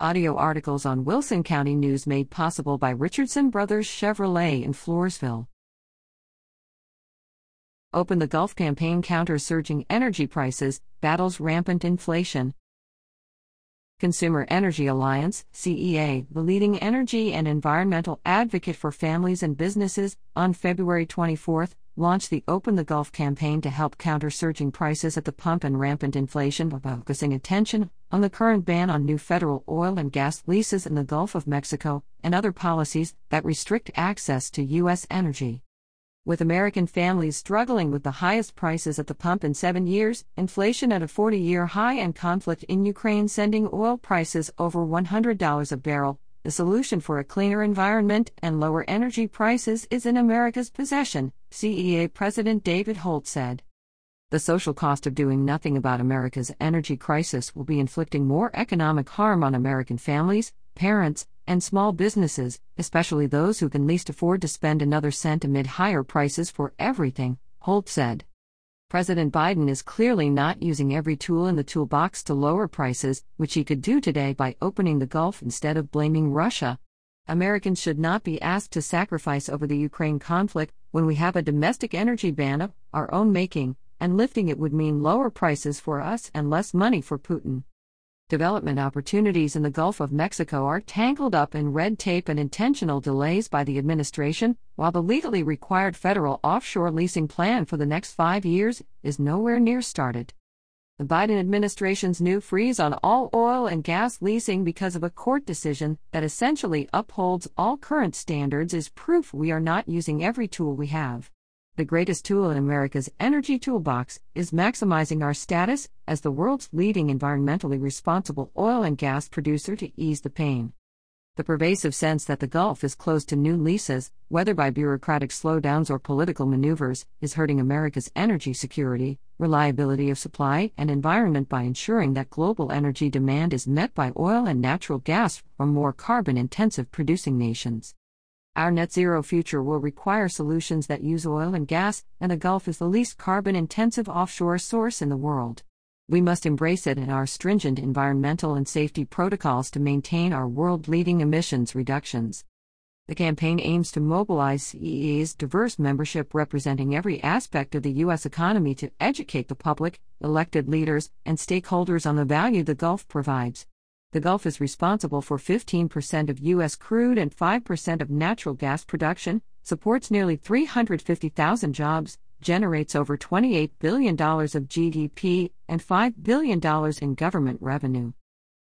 Audio articles on Wilson County News made possible by Richardson Brothers Chevrolet in Floresville. Open the Gulf campaign counters surging energy prices, battles rampant inflation. Consumer Energy Alliance, CEA, the leading energy and environmental advocate for families and businesses, on February 24, launched the Open the Gulf campaign to help counter surging prices at the pump and rampant inflation by focusing attention on the current ban on new federal oil and gas leases in the Gulf of Mexico and other policies that restrict access to U.S. energy. With American families struggling with the highest prices at the pump in seven years, inflation at a 40 year high, and conflict in Ukraine sending oil prices over $100 a barrel, the solution for a cleaner environment and lower energy prices is in America's possession, CEA President David Holt said. The social cost of doing nothing about America's energy crisis will be inflicting more economic harm on American families, parents, and small businesses, especially those who can least afford to spend another cent amid higher prices for everything, Holt said. President Biden is clearly not using every tool in the toolbox to lower prices, which he could do today by opening the Gulf instead of blaming Russia. Americans should not be asked to sacrifice over the Ukraine conflict when we have a domestic energy ban of our own making, and lifting it would mean lower prices for us and less money for Putin. Development opportunities in the Gulf of Mexico are tangled up in red tape and intentional delays by the administration, while the legally required federal offshore leasing plan for the next five years is nowhere near started. The Biden administration's new freeze on all oil and gas leasing because of a court decision that essentially upholds all current standards is proof we are not using every tool we have the greatest tool in America's energy toolbox, is maximizing our status as the world's leading environmentally responsible oil and gas producer to ease the pain. The pervasive sense that the Gulf is closed to new leases, whether by bureaucratic slowdowns or political maneuvers, is hurting America's energy security, reliability of supply, and environment by ensuring that global energy demand is met by oil and natural gas from more carbon intensive producing nations. Our net zero future will require solutions that use oil and gas, and the Gulf is the least carbon intensive offshore source in the world. We must embrace it in our stringent environmental and safety protocols to maintain our world leading emissions reductions. The campaign aims to mobilize CEA's diverse membership representing every aspect of the U.S. economy to educate the public, elected leaders, and stakeholders on the value the Gulf provides the Gulf is responsible for 15% of U.S. crude and 5% of natural gas production, supports nearly 350,000 jobs, generates over $28 billion of GDP and $5 billion in government revenue.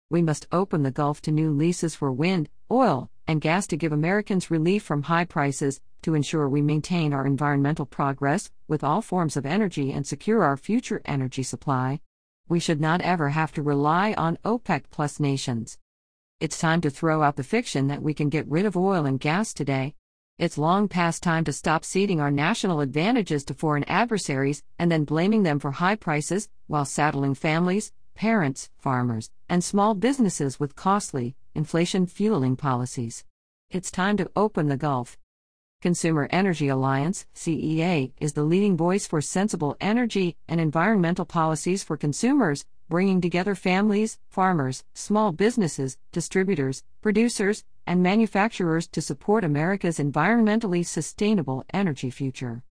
We must open the Gulf to new leases for wind, oil, and gas to give Americans relief from high prices, to ensure we maintain our environmental progress with all forms of energy and secure our future energy supply we should not ever have to rely on OPEC plus nations. It's time to throw out the fiction that we can get rid of oil and gas today. It's long past time to stop ceding our national advantages to foreign adversaries and then blaming them for high prices while saddling families, parents, farmers, and small businesses with costly, inflation fueling policies. It's time to open the Gulf. Consumer Energy Alliance, CEA, is the leading voice for sensible energy and environmental policies for consumers, bringing together families, farmers, small businesses, distributors, producers, and manufacturers to support America's environmentally sustainable energy future.